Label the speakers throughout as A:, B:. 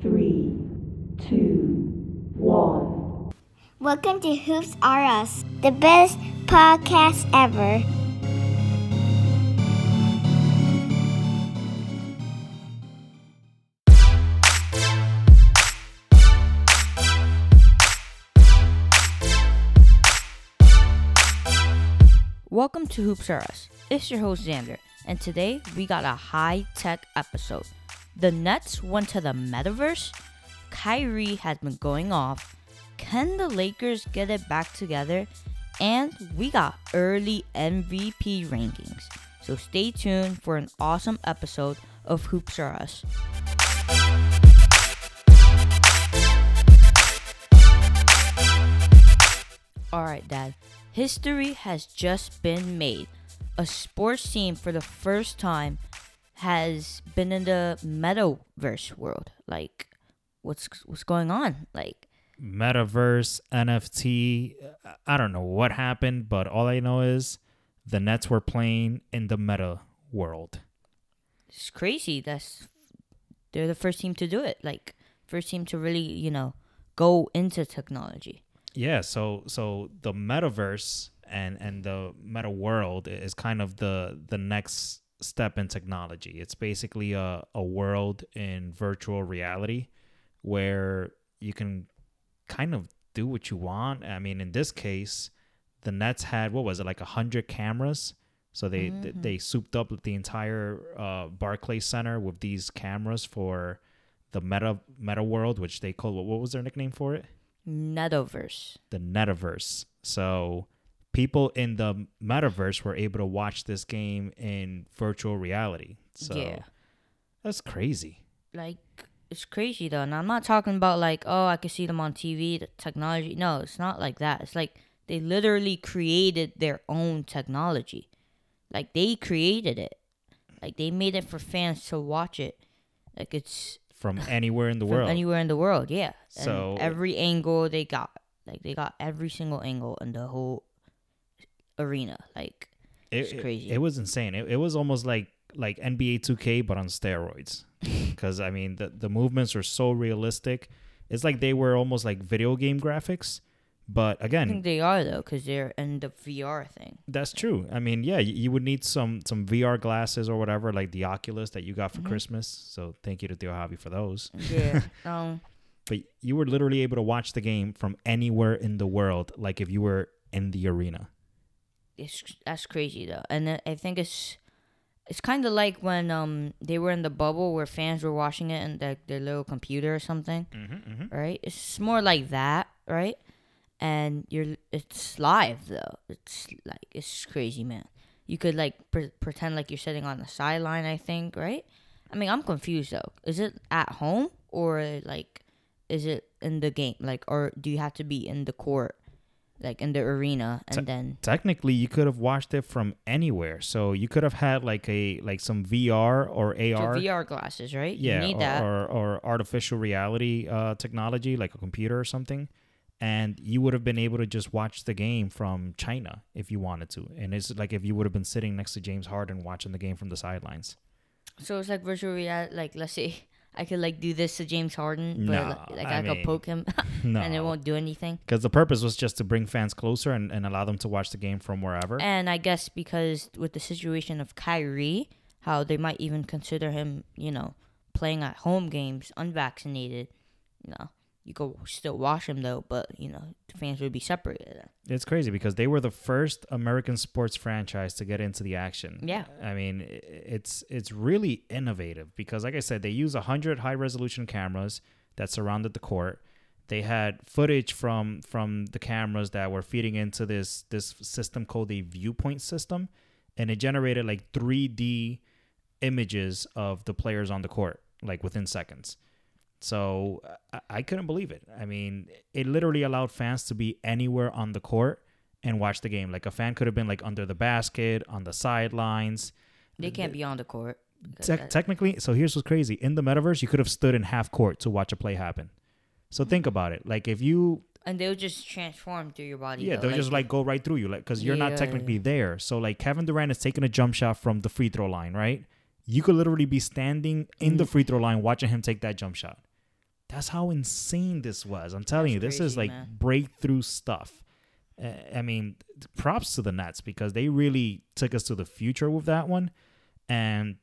A: three, two, one.
B: Welcome to Hoops R Us, the best podcast ever.
C: Welcome to Hoops R Us. It's your host Xander, and today we got a high tech episode. The Nets went to the metaverse. Kyrie has been going off. Can the Lakers get it back together? And we got early MVP rankings. So stay tuned for an awesome episode of Hoops R Us. Alright, Dad. History has just been made. A sports team for the first time has been in the metaverse world. Like, what's what's going on? Like,
D: metaverse, NFT. I don't know what happened, but all I know is the Nets were playing in the meta world.
C: it's crazy. That's they're the first team to do it. Like, first team to really, you know, go into technology.
D: Yeah, so so the metaverse and and the meta world is kind of the the next step in technology. It's basically a a world in virtual reality where you can kind of do what you want. I mean, in this case, the Nets had what was it like a hundred cameras. So they th- they souped up the entire uh, Barclays Center with these cameras for the meta meta world, which they called what, what was their nickname for it?
C: Metaverse.
D: the metaverse. So people in the metaverse were able to watch this game in virtual reality. So
C: Yeah.
D: that's crazy.
C: like it's crazy though and i'm not talking about like oh i can see them on tv the technology no it's not like that it's like they literally created their own technology like they created it like they made it for fans to watch it like it's
D: From anywhere in the
C: from
D: world.
C: anywhere in the world yeah And
D: So-
C: every angle they got like they got every single angle in the whole arena like
D: it,
C: it's crazy.
D: It, was insane. It, it was almost like like NBA 2K but on steroids. Cuz I mean the the movements are so realistic. It's like they were almost like video game graphics. But again,
C: they are though because they're in the vr thing
D: That's true. I mean, yeah, you, you would need some some VR glasses or whatever, like the Oculus that you got for
C: Mhm.
D: Christmas. So thank you to Theo Javi for those.
C: yeah um
D: But you were literally able to watch the game from anywhere in the world, like if you were in the arena.
C: It's that's crazy though, and I- think it's it's kind of like when um they were in the bubble where fans were watching it in their, their little computer or something,
D: Mm-hmm, mm-hmm.
C: right? It's more like that, right? And you're it's live though. It's like it's crazy, man. You could like pre- pretend like you're sitting on the sideline. I think, right? I mean, I'm confused though. Is it at home or like is it in the game? Like, or do you have to be in the court, like in the arena, and then
D: Technically, you could have watched it from anywhere. So you could have had like a like some VR or AR.
C: VR glasses, right?
D: yeah,
C: you need
D: or,
C: that.
D: Or, or artificial reality uh, technology, like a computer or something, and you would have been able to just watch the game from China if you wanted to. And it's like if you would have been sitting next to James Harden watching the game from the sidelines.
C: so it's like virtual reality. Like, let's say I could like do this to James Harden, but
D: No,
C: like, like
D: I
C: I, could poke him,
D: No,
C: and it won't do anything.
D: because the purpose was just to bring fans closer and, and allow them to watch the game from wherever.
C: And I guess because with the situation of Kyrie, how they might even consider him, you know, playing at home games unvaccinated. You know, you could still watch them though, but you know, the fans would be separated.
D: It's crazy because they were the first American sports franchise to get into the action.
C: Yeah.
D: I mean, it's it's really innovative because like I said, they use 100 high resolution cameras that surrounded the court. They had footage from from the cameras that were feeding into this this system called the viewpoint system and it generated like 3D images of the players on the court like within seconds. So I, I couldn't believe it. I mean, it literally allowed fans to be anywhere on the court and watch the game. Like a fan could have been like under the basket, on the sidelines.
C: They can't be on the court.
D: Te- technically, so here's what's crazy. In the metaverse, you could have stood in half court to watch a play happen. So think mm-hmm. about it. Like if you
C: and they'll just transform through your body.
D: Yeah,
C: though,
D: they'll just like go right through you, like because you're not technically there. So like Kevin Durant is taking a jump shot from the free throw line, right? You could literally be standing in the mm-hmm. free throw line watching him take that jump shot. That's how insane this was. I'm telling
C: That's
D: you, this is like
C: man.
D: breakthrough stuff. Uh, I mean, props to the Nets because they really took us to the future with that one. And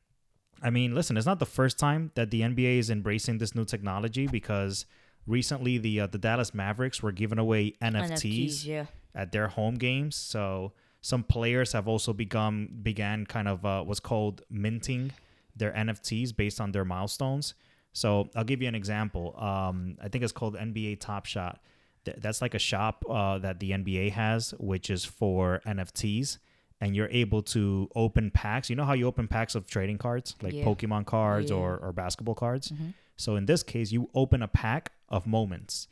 D: I mean, listen, it's not the first time that the NBA is embracing this new technology because recently the uh, the Dallas Mavericks were giving away NFTs,
C: yeah.
D: at their home games. So some players have also become began kind of uh, what's called minting their NFTs based on their milestones. So I'll give you an example. Um, I think it's called NBA Top Shot. Th- That's like a shop uh, that the NBA has, which is for NFTs, and you're able to open packs. You know how you open packs of trading cards, like
C: Yeah.
D: Pokemon cards
C: Yeah.
D: or, or basketball cards.
C: Mm-hmm.
D: So in this case, you open a pack of moments,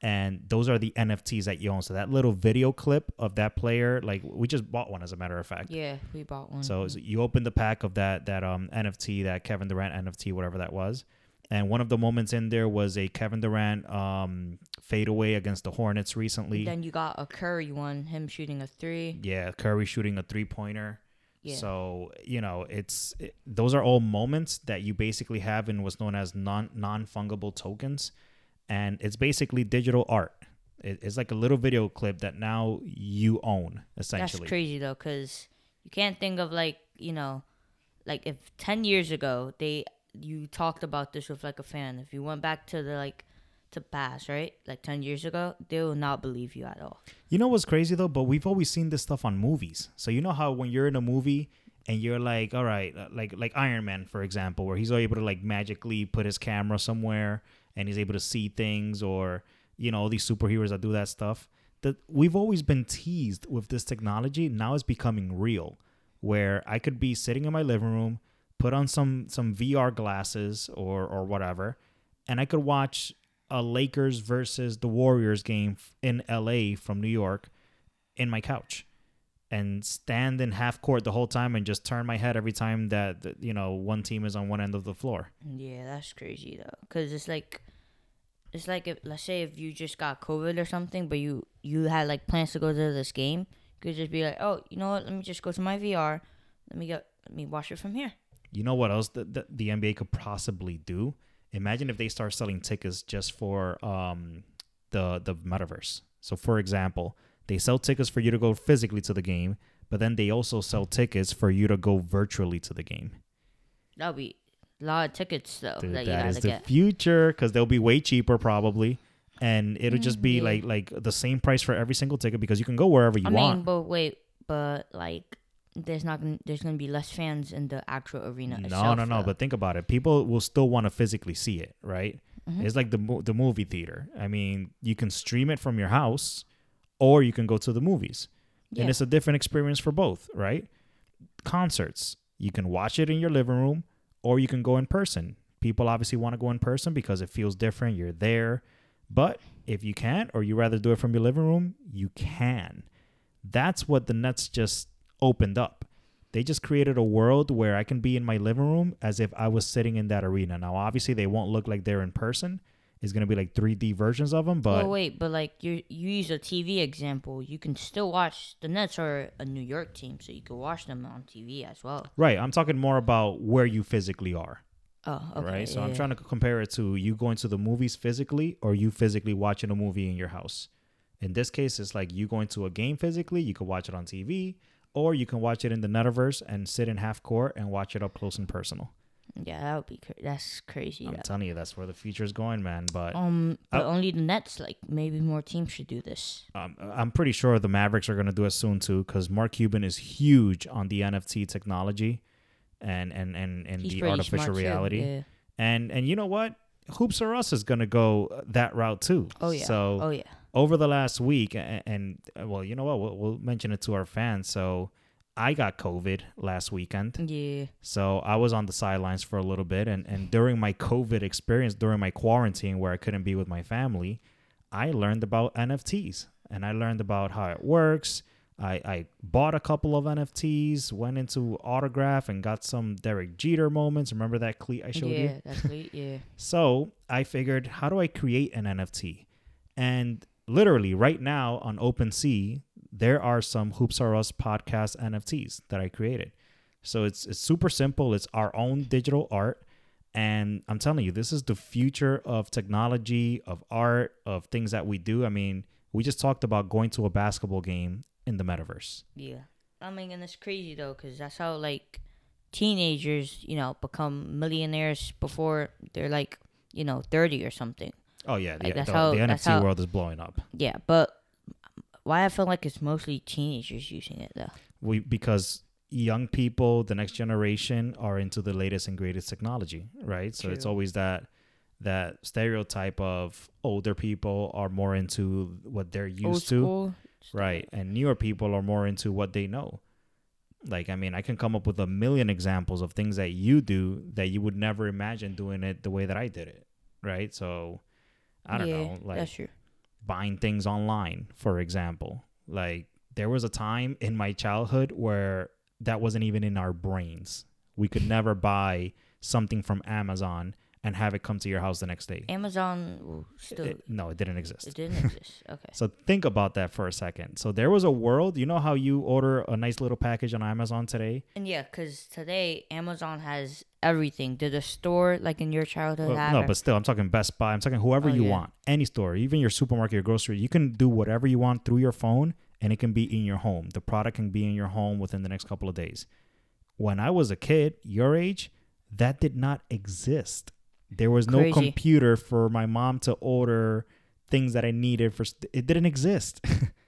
D: and those are the NFTs that you own. So that little video clip of that player, like we just bought one as a matter of fact.
C: Yeah, we bought one.
D: So, so you open the pack of that that um NFT, that Kevin Durant NFT, whatever that was, and one of the moments in there was a Kevin Durant um fadeaway against the Hornets recently.
C: then you got a Curry one, him shooting a three.
D: yeah, Curry shooting a three pointer.
C: Yeah.
D: So you know, it's it, those are all moments that you basically have in what's known as non non fungible tokens, and it's basically digital art. It, it's like a little video clip that now you own essentially.
C: That's crazy though, cause you can't think of like you know, like if ten years ago they you talked about this with like a fan. If you went back to the like to past right, like ten years ago, they will not believe you at all.
D: You know what's crazy though? But we've always seen this stuff on movies. So you know how when you're in a movie and you're like, all right, uh, like like Iron Man for example, where he's able to like magically put his camera somewhere and he's able to see things, or you know all these superheroes that do that stuff. That we've always been teased with this technology. Now it's becoming real, where I could be sitting in my living room, put on some some VR glasses or or whatever, and I could watch a Lakers versus the Warriors game in LA from New York in my couch and stand in half court the whole time and just turn my head every time that, you know one team is on one end of the floor.
C: Yeah, that's crazy though, cause it's like, it's like if let's say if you just got COVID or something, but you you had like plans to go to this game, you could just be like, oh, you know what? Let me just go to my VR. Let me get let me watch it from here.
D: You know what else the, the, the NBA could possibly do? Imagine if they start selling tickets just for um the the metaverse. So for example, they sell tickets for you to go physically to the game, but then they also sell tickets for you to go virtually to the game.
C: That'll be a lot of tickets though
D: Dude,
C: that you
D: that is the
C: get.
D: future because they'll be way cheaper probably, and it'll just be
C: Mm,
D: like like the same price for every single ticket because you can go wherever you
C: I
D: want.
C: mean, but wait, but like, there's not gonna there's gonna be less fans in the actual arena.
D: no,
C: itself,
D: no, no.
C: though.
D: But think about it. People will still want to physically see it, right?
C: Mhm.
D: It's like the the movie theater. I mean, you can stream it from your house, or you can go to the movies,
C: yeah.
D: and it's a different experience for both, right? Concerts, you can watch it in your living room, or you can go in person. People obviously want to go in person because it feels different. You're there, but if you can't, or you rather do it from your living room, you can. That's what the Nets just opened up. They just created a world where I can be in my living room as if I was sitting in that arena. Now, obviously, they won't look like they're in person. It's gonna be like 3D versions of them, but
C: oh wait, but like you you use a TV example, you can still watch the Nets are a New York team, so you can watch them on TV as well.
D: right. I'm talking more about where you physically are,
C: Oh, okay.
D: right? So I'm
C: yeah.
D: trying to compare it to you going to the movies physically or you physically watching a movie in your house. In this case, it's like you going to a game physically. You could watch it on TV, or you can watch it in the metaverse and sit in half court and watch it up close and personal.
C: Yeah, that would be cra- that's crazy.
D: I'm
C: that-
D: telling you, that's where the future is going, man. But
C: um, but
D: Oh.
C: only the Nets. Like maybe more teams should do this.
D: um, I'm pretty sure the Mavericks are going to do it soon too, because Mark Cuban is huge on the NFT technology, and and and and
C: He's
D: the artificial reality.
C: yeah.
D: And and you know what? Hoops R Us is going to go that route too.
C: Oh yeah.
D: So
C: oh yeah.
D: Over the last week, and, and uh, well, you know what? We'll, we'll mention it to our fans. So I got COVID last weekend.
C: Yeah.
D: So I was on the sidelines for a little bit, and and during my COVID experience, during my quarantine where I couldn't be with my family, I learned about NFTs and I learned about how it works. I, I bought a couple of NFTs, went into autograph and got some Derek Jeter moments. Remember that cleat I showed
C: yeah,
D: you?
C: that's great. Yeah.
D: So I figured, how do I create an NFT? And literally right now on OpenSea, there are some Hoops R Us podcast NFTs that I created. So it's it's super simple. It's our own digital art, And I'm telling you, this is the future of technology, of art, of things that we do. I mean, we just talked about going to a basketball game in the metaverse.
C: Yeah. I mean, and it's crazy though, because that's how like teenagers, you know, become millionaires before they're like, you know, thirty or something.
D: Oh yeah,
C: Like,
D: the,
C: that's
D: the,
C: how-
D: the
C: that's
D: NFT
C: how-
D: world is blowing up.
C: Yeah, but why I feel like it's mostly teenagers using it though.
D: We because young people, the next generation, are into the latest and greatest technology, right? So it's always that that stereotype of older people are more into what they're used
C: Old
D: to,
C: school.
D: right? And newer people are more into what they know. Like I mean, I can come up with a million examples of things that you do that you would never imagine doing it the way that I did it, right? So I don't
C: yeah,
D: know, like
C: that's true.
D: buying things online, for example. Like there was a time in my childhood where that wasn't even in our brains. We could never buy something from Amazon and have it come to your house the next day.
C: Amazon still
D: It- no, it didn't exist.
C: it didn't exist. Okay.
D: So think about that for a second. So there was a world, you know how you order a nice little package on Amazon today?
C: And yeah, because today Amazon has everything. Did a store like in your childhood
D: Well,
C: have?
D: no, but still, I'm talking Best Buy. I'm talking whoever
C: Oh,
D: you
C: yeah.
D: want, any store, even your supermarket, your grocery. You can do whatever you want through your phone, and it can be in your home. The product can be in your home within the next couple of days. When I was a kid, your age, that did not exist. There was no
C: Crazy.
D: computer for my mom to order things that I needed for. St- it didn't exist.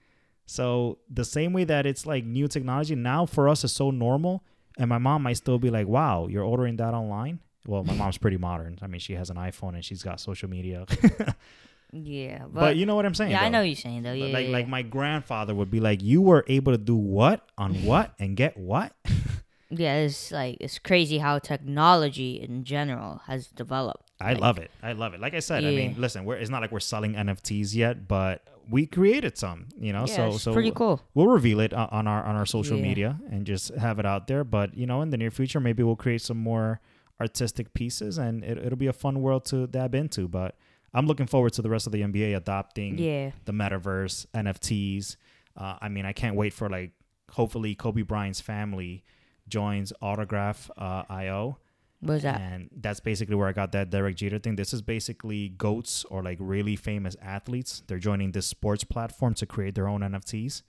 D: so the same way that it's like new technology now for us is so normal, and my mom might still be like, "Wow, you're ordering that online." Well, my mom's pretty modern. I mean, she has an iPhone and she's got social media.
C: yeah, but,
D: but, you know what I'm saying?
C: yeah, I know what you're saying though. Yeah,
D: like
C: yeah,
D: like my grandfather would be like, "You were able to do what on what and get what?"
C: yeah, it's like it's crazy how technology in general has developed.
D: I
C: Like,
D: love it. I love it. Like I said, I mean, listen, we're, it's not like we're selling NFTs yet, but we created some. You know,
C: Yeah,
D: so so
C: pretty cool.
D: We'll reveal it o- on our on our social
C: Yeah.
D: media and just have it out there. But you know, in the near future, maybe we'll create some more artistic pieces, and it, it'll be a fun world to dab into. But I'm looking forward to the rest of the NBA adopting
C: Yeah,
D: the metaverse, NFTs. Uh, I mean, I can't wait for like hopefully Kobe Bryant's family joins Autograph uh, IO.
C: What was that?
D: And that's basically where I got that Derek Jeter thing. This is basically goats or like really famous athletes. They're joining this sports platform to create their own NFTs.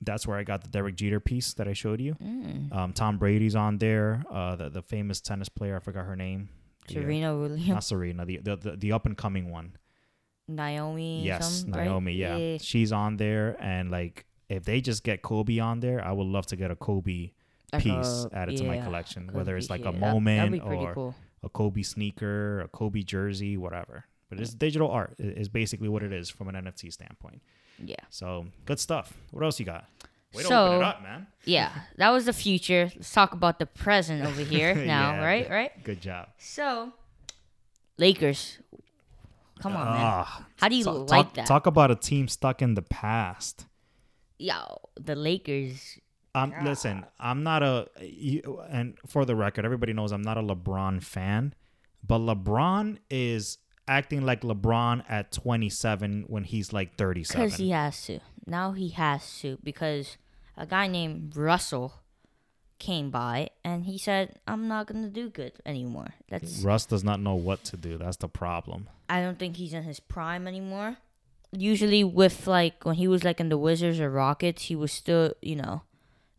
D: That's where I got the Derek Jeter piece that I showed you.
C: Mm.
D: Um, Tom Brady's on there. Uh, the the famous tennis player, I forgot her name. Uh,
C: Serena Williams,
D: not Serena, the the the, the up and coming one.
C: Naomi.
D: Yes,
C: something, right?
D: Naomi. Yeah. she's on there, and like if they just get Kobe on there, I would love to get a Kobe
C: Like
D: piece
C: a-
D: added to my collection, whether it's like
C: yeah,
D: a
C: that-
D: moment or
C: cool.
D: a Kobe sneaker, a Kobe jersey, whatever. But it's digital art is basically what it is from an NFT standpoint.
C: Yeah.
D: So good stuff. What else you got? Way
C: So-
D: open it up, man.
C: Yeah, that was the future. Let's talk about the present over here now,
D: Yeah,
C: right?
D: good-
C: Right.
D: Good job.
C: So, Lakers. Come on, man.
D: Ah,
C: How do you
D: talk,
C: like that?
D: talk about a team stuck in the past.
C: Yo, the Lakers.
D: Um, listen, I'm not a, you, and for the record, everybody knows I'm not a LeBron fan, but LeBron is acting like LeBron at 27 when he's like 37.
C: Because he has to. Now he has to because a guy named Russell came by and he said, "I'm not gonna do good anymore." That's
D: Russ does not know what to do. That's the problem.
C: I don't think he's in his prime anymore. Usually, with like when he was like in the Wizards or Rockets, he was still you know,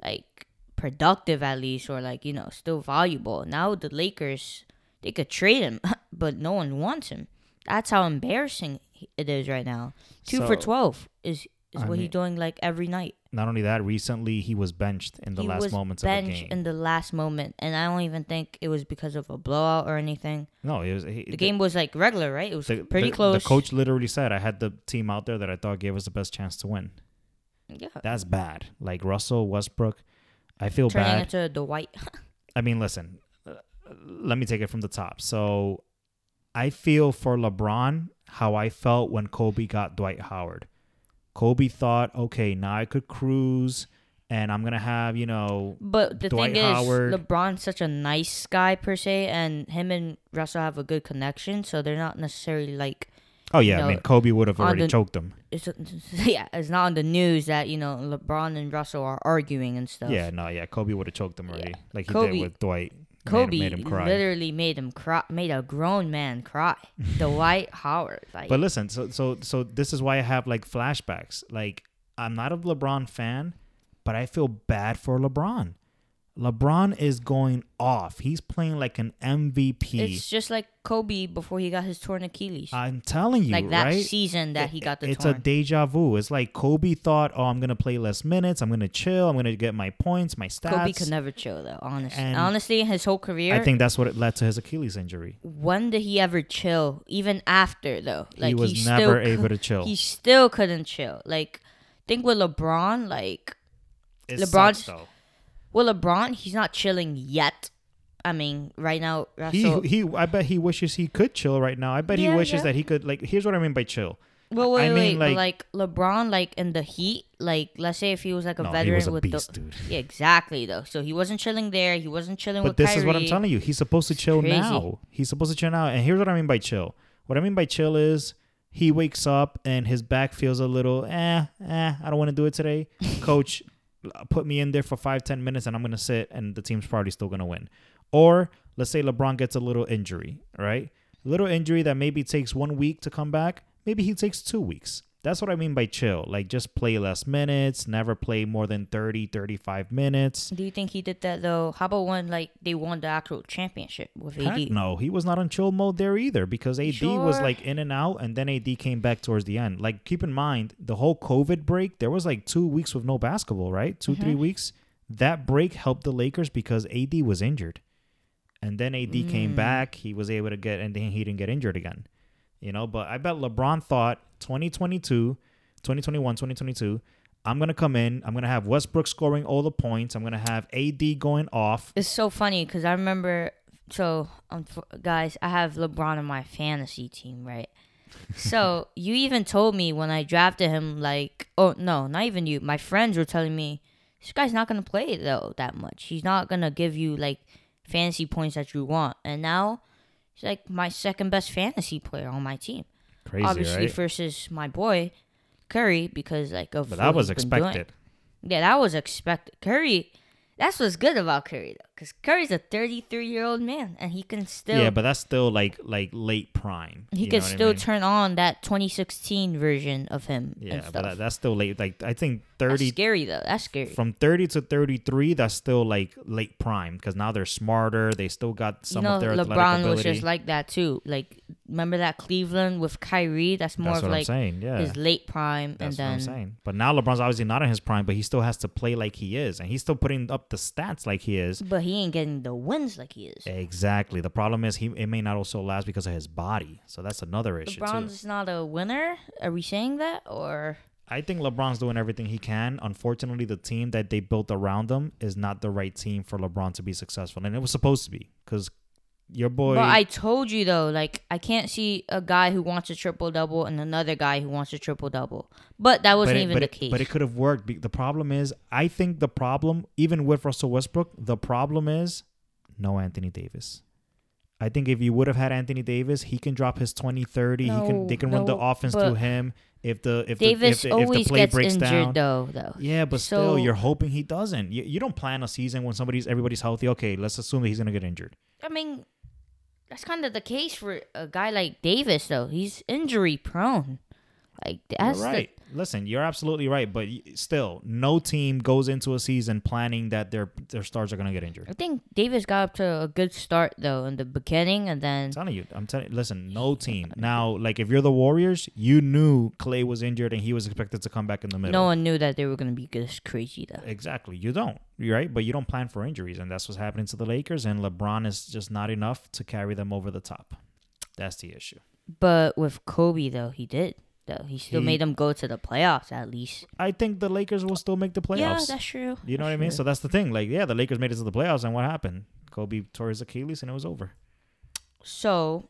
C: like productive at least, or like you know, still valuable. Now the Lakers, they could trade him, but no one wants him. That's how embarrassing it is right now. Two for twelve is is
D: I
C: what
D: mean-
C: he's doing like every night.
D: Not only that, recently he was benched in the
C: he
D: last moments of the
C: benched
D: game.
C: in the last moment, and I don't even think it was because of a blowout or anything.
D: no, it was he,
C: The game was like regular, right? It was
D: the-
C: pretty
D: the-
C: close.
D: The coach literally said, "I had the team out there that I thought gave us the best chance to win."
C: Yeah,
D: That's bad. Like Russell Westbrook, I feel
C: turning
D: bad.
C: into the white.
D: I mean, listen, uh, let me take it from the top. So I feel for LeBron how I felt when Kobe got Dwight Howard. Kobe thought, okay, now I could cruise and I'm going to have, you know,
C: But the
D: Dwight
C: thing is,
D: Howard.
C: LeBron's such a nice guy per se, and him and Russell have a good connection, so they're not necessarily like
D: oh, yeah, I mean, Kobe would have already
C: the-
D: choked him.
C: it's yeah, it's not on the news that you know LeBron and Russell are arguing and stuff.
D: Yeah, no, yeah, Kobe would have choked him already, like he
C: Kobe-
D: did with Dwight.
C: Kobe
D: made him cry.
C: literally made him cry, made a grown man cry. Dwight Howard, like,
D: But listen, so so so this is why I have like flashbacks. Like I'm not a LeBron fan, but I feel bad for LeBron. LeBron is going off. He's playing like an MVP.
C: it's just like Kobe before he got his torn Achilles.
D: I'm telling you,
C: like that
D: right?
C: season that he got the
D: it's
C: torn.
D: a deja vu. It's like Kobe thought, "Oh, I'm gonna play less minutes. I'm gonna chill. I'm gonna get my points, my stats."
C: Kobe could never chill though. Honestly,
D: And
C: honestly, his whole career,
D: I think that's what it led to his Achilles injury.
C: when did he ever chill? Even after though, like
D: he was
C: still
D: never able to chill.
C: He still couldn't chill. Like, think with LeBron, like
D: It
C: LeBron's-
D: sucks,
C: with LeBron, he's not chilling yet. I mean, right now,
D: He
C: Russell.
D: he. I bet he wishes he could chill right now. I bet he
C: Yeah,
D: wishes
C: yeah.
D: that he could. Like, here's what I mean by chill.
C: well, wait,
D: I
C: wait,
D: mean,
C: but
D: like-
C: like LeBron, like in the Heat, like let's say if he was like a
D: No, he
C: veteran
D: was a
C: with
D: beast,
C: the,
D: dude.
C: yeah, exactly though. So he wasn't chilling there. He wasn't chilling
D: But
C: with
D: this is what I'm telling you. He's supposed to chill
C: crazy.
D: now. He's supposed to chill now. And here's what I mean by chill. What I mean by chill is he wakes up and his back feels a little, eh, eh, I don't want to do it today. Coach, put me in there for five, ten minutes and I'm going to sit and the team's probably still going to win. Or let's say LeBron gets a little injury, right? Little injury that maybe takes one week to come back. Maybe he takes two weeks. That's what I mean by chill. Like just play less minutes, never play more than 30, 35 minutes.
C: Do you think he did that though? How about when like they won the actual championship with AD?
D: No, he was not on chill mode there either because AD was like in and out, and then AD came back towards the end. Like, keep in mind the whole COVID break. There was like two weeks with no basketball, right? 2
C: Mm-hmm.
D: three weeks. That break helped the Lakers because AD was injured, and then AD
C: Mm.
D: came back. He was able to get, and then he didn't get injured again. You know, but I bet LeBron thought 2022, 2021, 2022. I'm gonna come in. I'm gonna have Westbrook scoring all the points. I'm gonna have AD going off.
C: It's so funny because I remember. So, um, guys, I have LeBron in my fantasy team, right? So you even told me when I drafted him, like, oh no, not even you. My friends were telling me this guy's not gonna play though that much. He's not gonna give you like fantasy points that you want. And now he's like my second best fantasy player on my team.
D: Crazy,
C: Obviously
D: right?
C: versus my boy Curry because like of
D: But that was
C: he's doing.
D: expected.
C: Yeah, that was expected. Curry, that's what's good about Curry though, because Curry's a 33 year old man and he can still
D: yeah, but that's still like like late prime.
C: he
D: you
C: can
D: know what I
C: still
D: mean?
C: turn on that 2016 version of him.
D: Yeah,
C: and
D: but that, that's still late. Like I think
C: that's
D: thirty
C: scary though. That's scary.
D: from thirty to thirty three. That's still like late prime because now they're smarter. They still got
C: you
D: some
C: know,
D: of their athletic
C: LeBron
D: ability.
C: was just like that too. Like, remember that Cleveland with Kyrie? That's more
D: that's
C: of
D: I'm
C: like
D: saying. Yeah,
C: his late prime,
D: that's
C: and
D: what I'm
C: then
D: saying. But now LeBron's obviously not in his prime, but he still has to play like he is, and he's still putting up the stats like he is.
C: but he ain't getting the wins like he is.
D: Exactly. The problem is he it may not also last because of his body. So that's another issue too.
C: LeBron's not a winner. Are we saying that or?
D: I think LeBron's doing everything he can. Unfortunately, the team that they built around him is not the right team for LeBron to be successful, and it was supposed to be because your boy.
C: But I told you though, like I can't see a guy who wants a triple double and another guy who wants a triple double. But that wasn't
D: but it,
C: even
D: but
C: the
D: it-
C: case.
D: But it could have worked. The problem is, I think the problem, even with Russell Westbrook, the problem is no Anthony Davis. I think if you would have had Anthony Davis, he can drop his 20, 30. he can they can run the offense through him. If the if
C: Davis
D: the, if the, if the play
C: gets
D: breaks
C: injured
D: down,
C: though, though.
D: Yeah, but
C: So-
D: still, you're hoping he doesn't. You, you don't plan a season when somebody's everybody's healthy. Okay, let's assume that he's gonna get injured.
C: I mean, that's kind of the case for a guy like Davis though. He's injury prone. Like that's
D: you're right. Listen, you're absolutely right. But still, no team goes into a season planning that their their stars are gonna get injured.
C: I think Davis got up to a good start though in the beginning, and then
D: I'm telling you, I'm telling. Listen, no team. Now, like if you're the Warriors, you knew Clay was injured and he was expected to come back in the middle.
C: no one knew that they were gonna be this crazy though.
D: Exactly. You don't. Right, but you don't plan for injuries, and that's what's happening to the Lakers. And LeBron is just not enough to carry them over the top. That's the issue.
C: But with Kobe though, he did. Though he still
D: He-
C: made them go to the playoffs at least.
D: I think the Lakers will still make the playoffs.
C: Yeah, that's true.
D: You know what I mean? So that's the thing. Like, yeah, the Lakers made it to the playoffs, and what happened? Kobe tore his Achilles, and it was over.
C: So,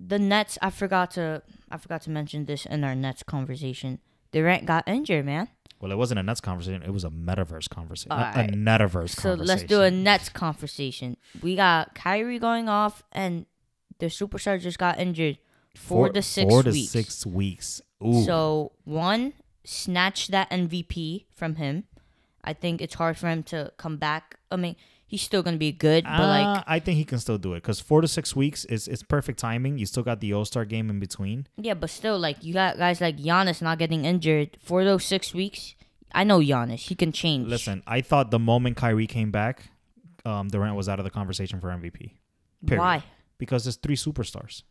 C: the Nets. I forgot to. I forgot to mention this in our Nets conversation. Durant got injured, man.
D: Well, it wasn't a Nets conversation; it was a metaverse conversation. A- metaverse
C: So
D: conversation.
C: let's do a Nets conversation. We got Kyrie going off, and the superstar just got injured. Four, to six
D: Four to
C: weeks.
D: six weeks. Ooh.
C: So one, snatch that MVP from him. I think it's hard for him to come back. I mean, he's still gonna be good. But like,
D: Uh, I think he can still do it because four to six weeks is it's perfect timing. You still got the All Star game in between.
C: yeah, but still, like you got guys like Giannis not getting injured for those six weeks. I know Giannis, he can change.
D: Listen, I thought the moment Kyrie came back, um, Durant was out of the conversation for MVP. period.
C: why?
D: Because there's three superstars.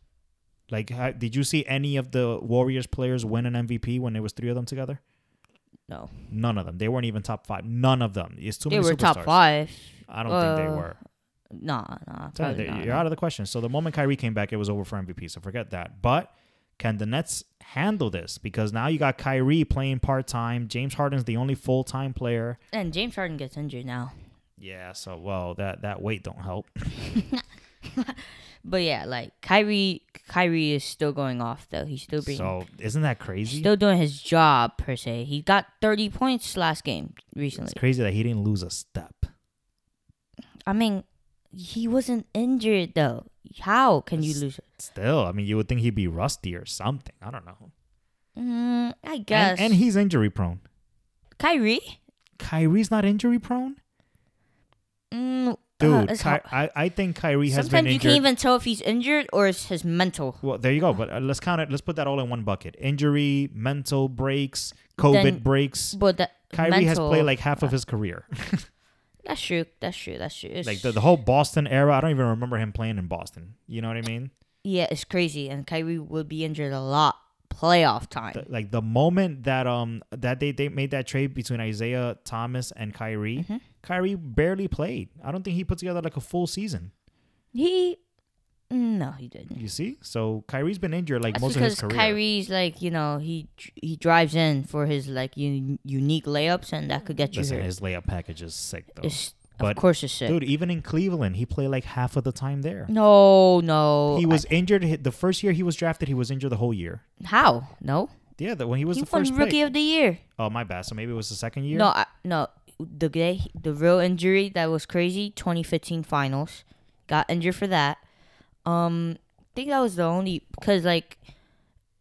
D: Like, ha- did you see any of the Warriors players win an MVP when there was three of them together?
C: No,
D: None of them. They weren't even top five. None of them. It's too
C: they
D: many They
C: were top five.
D: I don't think they
C: Uh,
D: were.
C: Nah, nah, probably
D: they-
C: not.
D: you're out of the question. So the moment Kyrie came back, it was over for MVP. So forget that. But can the Nets handle this? Because now you got Kyrie playing part time. James Harden's the only full time player.
C: And James Harden gets injured now.
D: Yeah. So well, that that weight don't help.
C: But yeah, like Kyrie, Kyrie is still going off though. He's still being
D: So isn't that crazy?
C: still doing his job per se. He got 30 points last game recently.
D: it's crazy that he didn't lose a step.
C: I mean, he wasn't injured though. How can you
D: It's-
C: lose?
D: Still, I mean, you would think he'd be rusty or something. I don't know.
C: Mm, I guess.
D: And, and he's injury prone.
C: Kyrie,
D: Kyrie's not injury prone,
C: mm,
D: dude.
C: it's
D: Ky- I I think Kyrie has been.
C: sometimes
D: you
C: can't even tell if he's injured or it's his mental.
D: Well, there you go. But uh, let's count it. Let's put that all in one bucket: injury, mental breaks, COVID
C: Then-
D: breaks.
C: But that
D: Kyrie has played like half of his career.
C: That's true. That's true. That's true. It's,
D: like the, the whole Boston era. I don't even remember him playing in Boston. You know what I mean?
C: yeah, it's crazy. And Kyrie would be injured a lot playoff time.
D: The- like the moment that um that they they made that trade between Isaiah Thomas and Kyrie,
C: Mm-hmm.
D: Kyrie barely played. I don't think he put together like a full season.
C: he, no, he didn't.
D: You see? So Kyrie's been injured like
C: That's
D: most of his career.
C: Kyrie's like you know he he drives in for his like un- unique layups and that could get you
D: Listen,
C: hurt.
D: his layup package is sick though.
C: It's,
D: But,
C: of course it's sick.
D: Dude, even in Cleveland, he played like half of the time there.
C: no, no.
D: He was
C: I-
D: injured the first year he was drafted. He was injured the whole year.
C: how? No,
D: Yeah, that when he was
C: he
D: the first
C: rookie
D: pick.
C: of the year.
D: Oh, my bad. So maybe it was the second year.
C: No, I, no. The day, the real injury that was crazy. 2015 finals, got injured for that. Um, I think that was the only because like.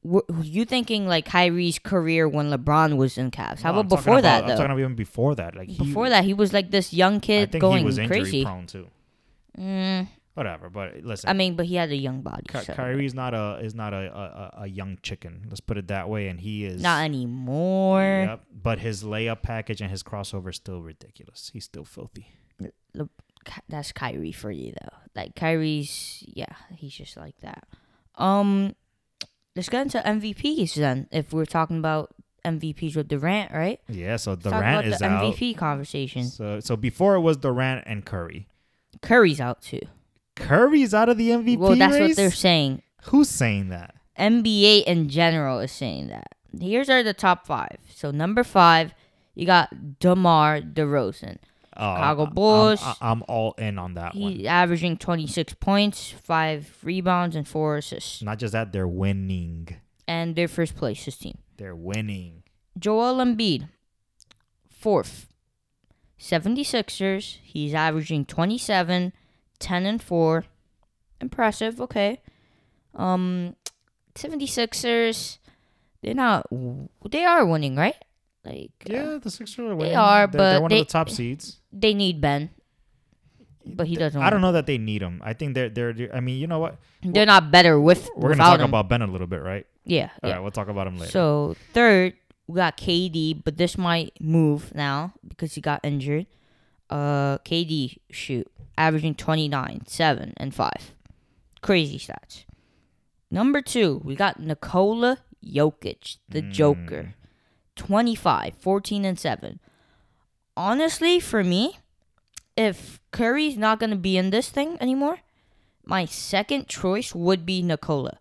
C: were You thinking like Kyrie's career when LeBron was in Cavs? How
D: No,
C: about before that
D: about- I'm talking about even before that. Like he,
C: before that, he was like this young
D: I
C: kid
D: think
C: going
D: he was
C: crazy.
D: prone too.
C: Mm,
D: Whatever, but listen,
C: I mean, but he had a young body.
D: Ky-
C: so-
D: Kyrie's not a is not a, a a young chicken. Let's put it that way. And he is
C: Not anymore.
D: Yep, but his layup package and his crossover is still ridiculous. He's still filthy.
C: Ky- That's Kyrie for you though. Like Kyrie's, yeah, he's just like that. Um, let's get into MVPs then. If we're talking about MVPs with Durant, right?
D: Yeah, so
C: Let's talk
D: Durant
C: about
D: is
C: the
D: out.
C: MVP conversation.
D: So so before it was Durant and Curry.
C: Curry's out too.
D: Curry's out of the MVP
C: well, that's
D: race.
C: what they're saying.
D: Who's saying that?
C: NBA in general is saying that. Here's are the top five. So number five, you got DeMar DeRozan.
D: Oh,
C: Chicago
D: I'm-
C: Bulls.
D: I'm, I'm all in on that one.
C: He's averaging 26 points, five rebounds, and four assists.
D: Not just that, they're winning.
C: And they're first place, his team.
D: They're winning.
C: Joel Embiid, fourth. 76ers, he's averaging 27, 10 and 4. Impressive, okay. Um 76ers, they're not they are winning, right? Like uh,
D: Yeah, the Sixers are winning.
C: are,
D: they're,
C: but they're
D: one
C: they-
D: of the top seeds.
C: they need Ben. But he doesn't
D: I don't know that they need him. I think they're they're. I mean, you know what?
C: They're not better with
D: We're gonna talk
C: him.
D: about Ben a little bit, right?
C: yeah,
D: All
C: yeah.
D: right, we'll talk about him later.
C: So third, we got KD, but this might move now because he got injured. Uh, KD shoot averaging 29, 7, and 5. Crazy stats. Number two, we got Nikola Jokic, the
D: Mm.
C: Joker. 25, 14, and 7. Honestly, for me, if Curry's not going to be in this thing anymore, my second choice would be Nikola.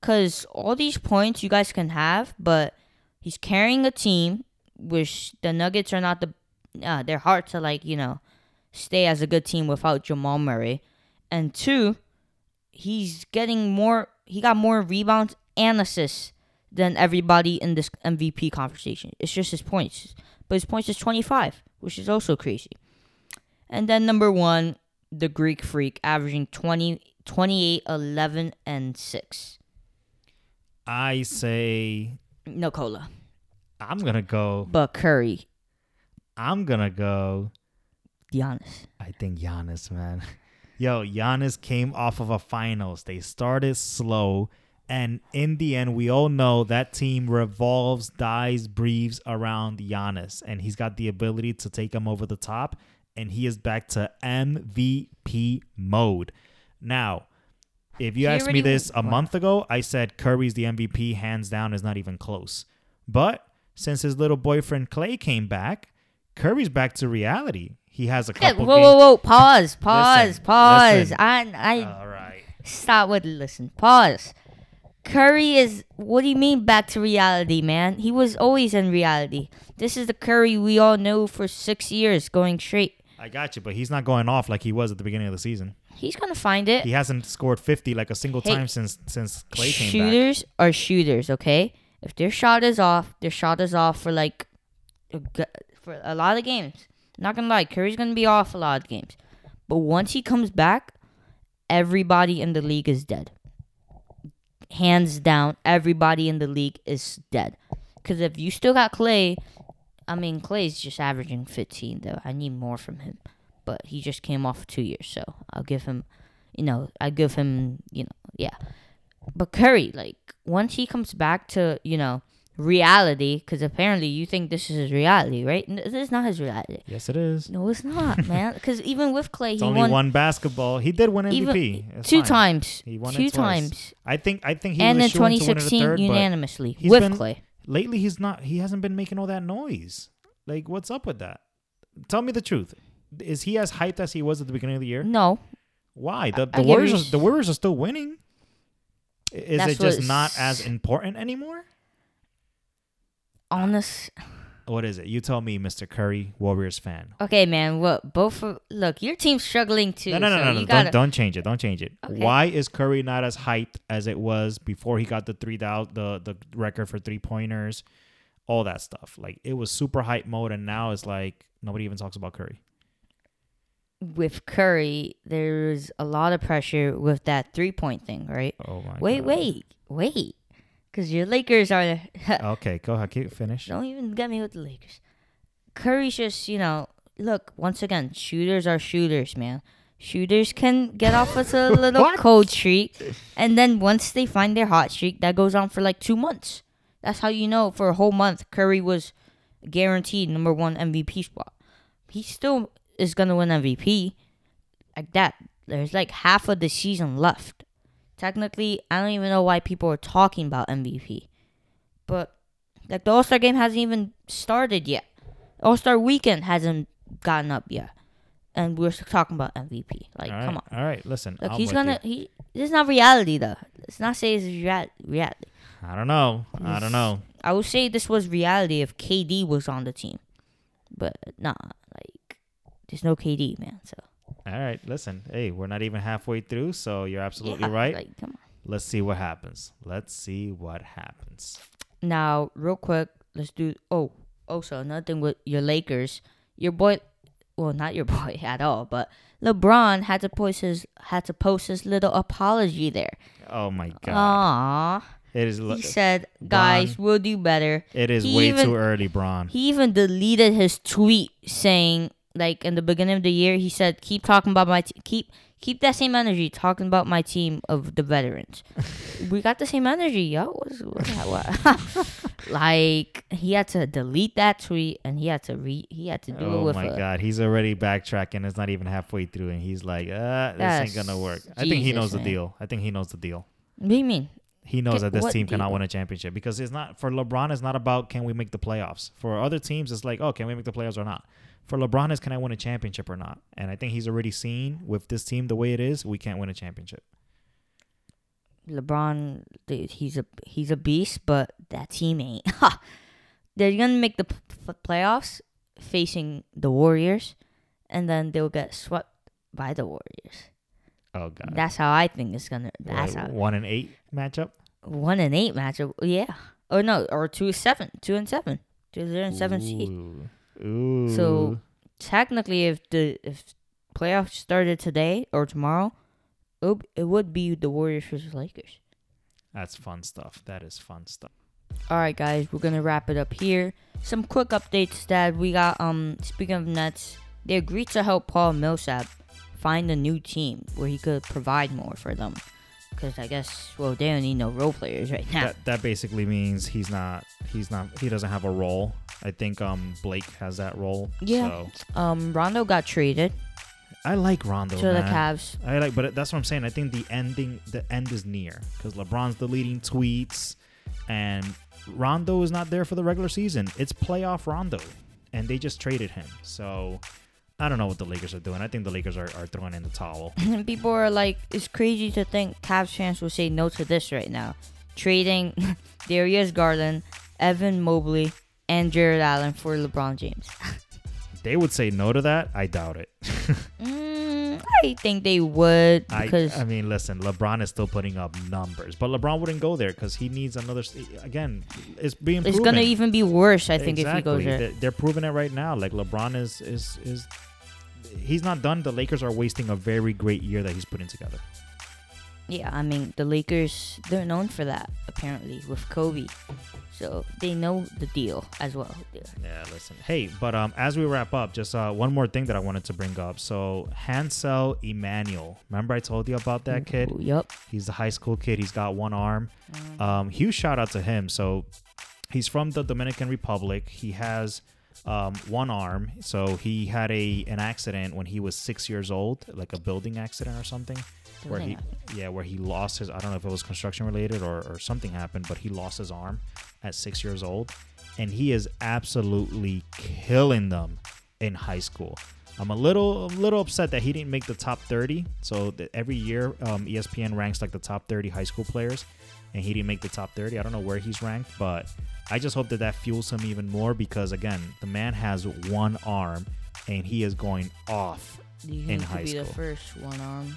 C: Because all these points you guys can have, but he's carrying a team, which the Nuggets are not the. Uh, they're hard to, like, you know, stay as a good team without Jamal Murray. And two, he's getting more. He got more rebounds and assists than everybody in this MVP conversation. It's just his points. But his points is 25, which is also crazy. And then number one, the Greek Freak, averaging 20, 28, 11, and 6.
D: I say
C: Nikola.
D: I'm gonna go.
C: But Curry.
D: I'm gonna go.
C: Giannis.
D: I think Giannis, man. Yo, Giannis came off of a finals. They started slow, and in the end, we all know that team revolves, dies, breathes around Giannis, and he's got the ability to take him over the top, and he is back to MVP mode. Now, if you
C: He
D: asked me this a month ago, I said Curry's the MVP, hands down, is not even close. But since his little boyfriend Clay came back, Curry's back to reality. He has a couple
C: whoa, whoa, whoa! Pause, pause,
D: Listen,
C: pause.
D: listen.
C: I, I
D: All right.
C: stop with listen. Pause. Curry is. What do you mean back to reality, man? He was always in reality. This is the Curry we all know for six years, going straight.
D: I got you, but he's not going off like he was at the beginning of the season.
C: He's gonna find it.
D: He hasn't scored 50 like a single
C: Hey,
D: time since since Clay came back.
C: shooters are shooters, okay? If their shot is off, their shot is off for like for a lot of games. Not gonna lie, Curry's gonna be off a lot of games, but once he comes back, everybody in the league is dead. Hands down, everybody in the league is dead. Because if you still got Clay, I mean Clay's just averaging 15 though. I need more from him, but he just came off two years, so I'll give him, you know, I give him, you know, yeah. But Curry, like once he comes back to you know reality, because apparently you think this is his reality, right? This is not his reality.
D: Yes, it is.
C: No, it's not, man. Because even with Clay,
D: It's
C: he
D: only
C: won
D: one basketball. He did win MVP.
C: two
D: fine.
C: times,
D: He won
C: two times,
D: I think I think he
C: and in
D: was shooing to win a
C: 2016
D: third,
C: unanimously with
D: been-
C: Clay.
D: lately he's not he hasn't been making all that noise. Like what's up with that? Tell me the truth. Is he as hyped as he was at the beginning of the year?
C: No,
D: Why? The the Warriors are, the Warriors are still winning. Is
C: That's
D: it just not as important anymore?
C: Honest.
D: What is it? You tell me, Mr. Curry, Warriors fan.
C: Okay, man. What both? Of, look, your team's struggling too.
D: No, no, no,
C: so
D: no, no.
C: gotta,
D: Don't, don't change it. Don't change it.
C: Okay.
D: Why is Curry not as hyped as it was before he got the three down the the record for three pointers, all that stuff? Like it was super hype mode, and now it's like nobody even talks about Curry.
C: with Curry, there's a lot of pressure with that three point thing, right?
D: Oh my.
C: Wait,
D: God.
C: wait, wait. Because your Lakers are.
D: Okay, go ahead. Keep finish.
C: Don't even get me with the Lakers. Curry's just, you know, look, once again, shooters are shooters, man. Shooters can get off with a little cold streak. And then once they find their hot streak, that goes on for like two months. That's how you know for a whole month, Curry was guaranteed number one MVP spot. He still is going to win MVP. Like that. There's like half of the season left. Technically, I don't even know why people are talking about MVP. But like the All Star game hasn't even started yet. All Star weekend hasn't gotten up yet, and we're talking about MVP. Like,
D: right,
C: come on.
D: All right, listen.
C: Look,
D: I'm
C: he's gonna.
D: you.
C: He. This is not reality though. Let's not say it's rea- reality.
D: I don't know. I don't know.
C: I would say this was reality if KD was on the team, but nah. Like, there's no KD, man. So
D: All right, listen. Hey, we're not even halfway through, so you're absolutely
C: yeah,
D: right.
C: Like, come on.
D: Let's see what happens. Let's see what happens.
C: Now, real quick, let's do. Oh, oh also another thing with your Lakers, your boy. Well, not your boy at all, but LeBron had to post his had to post his little apology there.
D: Oh my god.
C: Aww.
D: it is.
C: He said, "Guys,
D: Bron-
C: we'll do better."
D: It is
C: he
D: way
C: even-
D: too early, Bron.
C: He even deleted his tweet saying, like in the beginning of the year, he said, "Keep talking about my te- keep keep that same energy talking about my team of the veterans." we got the same energy, yo. What's, what, what? like he had to delete that tweet and he had to re he had to do it
D: Oh my
C: a,
D: god, he's already backtracking. It's not even halfway through, and he's like, "Uh, this ain't gonna work." I think he
C: Jesus,
D: knows the deal. I think he knows the deal.
C: What do you mean?
D: He knows that this team cannot win a championship because it's not for LeBron. It's not about can we make the playoffs. For other teams, it's like, oh, can we make the playoffs or not? For LeBron, is can I win a championship or not? And I think he's already seen with this team the way it is, we can't win a championship.
C: LeBron, dude, he's a he's a beast, but that team ain't. They're gonna make the playoffs facing the Warriors, and then they'll get swept by the Warriors.
D: Oh god,
C: That's how I think it's gonna. That's
D: What,
C: how
D: one and eight matchup.
C: one and eight matchup. Yeah, or no, or two and seven, two and seven, two zero and seven seed.
D: Ooh.
C: So technically, if the if playoffs started today or tomorrow, it it would be the Warriors versus Lakers.
D: that's fun stuff. That is fun stuff.
C: All right, guys, we're gonna wrap it up here. Some quick updates that we got. Um, speaking of Nets, they agreed to help Paul Millsap find a new team where he could provide more for them. Because I guess, well, they don't need no role players right now.
D: That that basically means he's not he's not he doesn't have a role. I think um Blake has that role.
C: Yeah.
D: So
C: Um, Rondo got traded
D: I like Rondo.
C: to the. Cavs.
D: I like, but that's what I'm saying. I think the ending, the end is near because LeBron's deleting tweets, and Rondo is not there for the regular season. It's playoff Rondo, and they just traded him. So I don't know what the Lakers are doing. I think the Lakers are, are throwing in the towel.
C: And people are like, it's crazy to think Cavs fans will say no to this right now. Trading Darius Garland, Evan Mobley, and Jarrett Allen for LeBron James.
D: They would say no to that. I doubt it.
C: Mm, I think they would
D: I,
C: because
D: I mean, listen, LeBron is still putting up numbers, but LeBron wouldn't go there because he needs another. Again, it's being
C: it's
D: proven.
C: gonna even be worse. I think if he goes there.
D: They're, they're proving it right now. Like LeBron is is is he's not done. The Lakers are wasting a very great year that he's putting together.
C: Yeah, I mean the Lakers they're known for that apparently with Kobe, so they know the deal as well.
D: Yeah, listen. Hey, but um, as we wrap up, just uh, one more thing that I wanted to bring up. So Hansel Emmanuel, remember I told you about that kid?
C: Ooh, Yup.
D: He's a high school kid. He's got one arm. Um, huge shout out to him. So he's from the Dominican Republic. He has um, one arm. So he had a an accident when he was six years old, like a building accident or something, where he yeah, where he lost his. I don't know if it was construction related or or something happened, but he lost his arm at six years old, and he is absolutely killing them in high school. I'm a little a little upset that he didn't make the top 30. So every year, um, ESPN ranks like the top 30 high school players, and he didn't make the top 30. I don't know where he's ranked, but I just hope that that fuels him even more because again, the man has one arm, and he is going off. In high
C: to be the first one arm.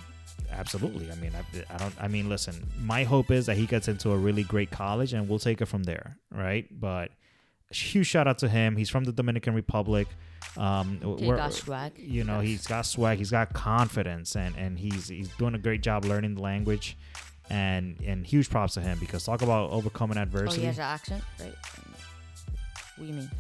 D: Absolutely. I mean, I, I don't. I mean, listen. My hope is that he gets into a really great college, and we'll take it from there, right? But huge shout out to him. He's from the Dominican Republic. Um,
C: He got swag.
D: you know
C: Yes.
D: he's got swag he's got confidence and and he's he's doing a great job learning the language and and huge props to him because talk about overcoming adversity.
C: Oh,
D: adversity
C: he has an accent, right? What do you mean?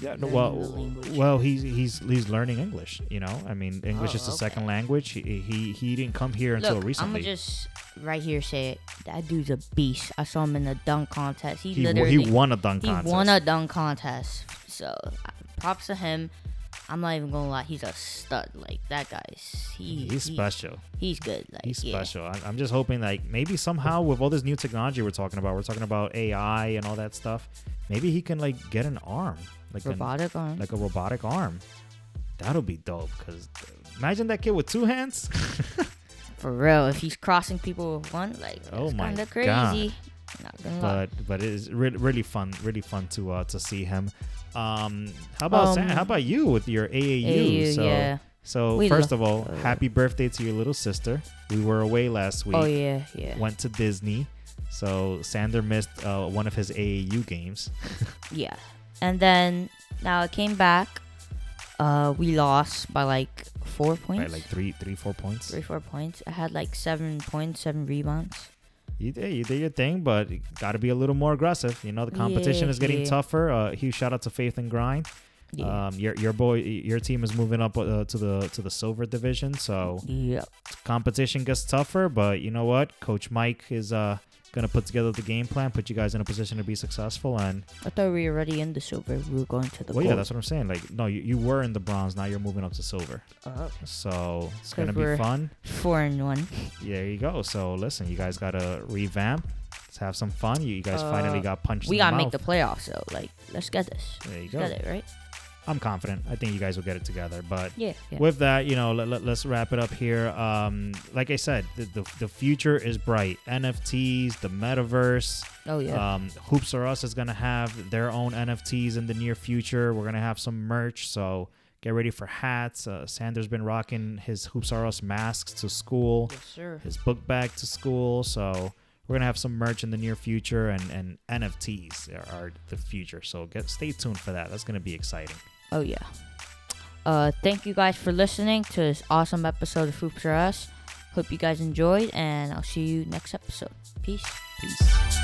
D: yeah no, well well he's he's he's learning english you know i mean english
C: Oh,
D: is the
C: okay.
D: second language he, he he didn't come here until
C: Look, I'm
D: recently
C: gonna just right here say it. That dude's a beast. I saw him in the dunk contest. He,
D: he,
C: literally
D: he won a dunk
C: he
D: contest
C: won a dunk contest. So props to him. I'm not even gonna lie. He's a stud. Like that guy's. He,
D: he's
C: he-
D: special
C: He's good. Like
D: he's
C: yeah.
D: special I- i'm just hoping like maybe somehow with all this new technology we're talking about we're talking about ai and all that stuff maybe he can like get an arm like an,
C: Robotic arm.
D: like a robotic arm. That'll be dope. Cause imagine that kid with two hands.
C: For real. If he's crossing people with one, like
D: Oh my
C: of
D: God.
C: Crazy. Not gonna lie.
D: but but it is really really fun, really fun to uh to see him. Um, how about Sam,
C: Um,
D: how about you with your AAU?
C: AAU,
D: so
C: yeah.
D: so
C: We
D: first of all, happy birthday to your little sister. We were away last week.
C: Oh yeah, yeah,
D: Went to Disney. So Sander missed uh, one of his AAU games.
C: yeah. And then now I came back. Uh, we lost by like four points.
D: Right, like three, three, four points.
C: three, four points. I had like seven points, seven rebounds.
D: You did, you did your thing, but you got to be a little more aggressive. You know, the competition
C: Yeah,
D: is getting
C: yeah.
D: tougher. Uh, huge shout out to Faith and Grind.
C: Yeah.
D: Um, your your boy, your team is moving up uh, to the to the silver division, so
C: yep.
D: competition gets tougher. But you know what, Coach Mike is uh gonna put together the game plan, put you guys in a position to be successful, and
C: I thought we were already in the silver. We were going to the
D: well, yeah, that's what I'm saying. Like, no, you, you were in the bronze, now you're moving up to silver,
C: Oh,
D: so it's gonna be fun.
C: four and one.
D: Yeah, there you go. So listen, you guys gotta revamp. Let's have some fun. You, you guys finally
C: Uh,
D: got punched.
C: We gotta make
D: mouth.
C: the playoffs, so like, let's get this.
D: There you
C: Let's
D: go.
C: get it, right?
D: I'm confident. I think you guys will get it together. But
C: Yeah. yeah.
D: with that, you know, let, let, us wrap it up here. Um, like I said, the, the, the future is bright. NFTs, the metaverse,
C: oh yeah.
D: um, Hoops R Us is going to have their own NFTs in the near future. We're going to have some merch. So get ready for hats. Uh, Sanders been rocking his Hoops R Us masks to school,
C: yes, sir.
D: his book bag to school. So we're going to have some merch in the near future, and, and NFTs are, are the future. So get stay tuned for that. That's going to be exciting.
C: Oh yeah. Uh, thank you guys for listening to this awesome episode of Hoops R Us. Hope you guys enjoyed, and I'll see you next episode. Peace.
D: Peace.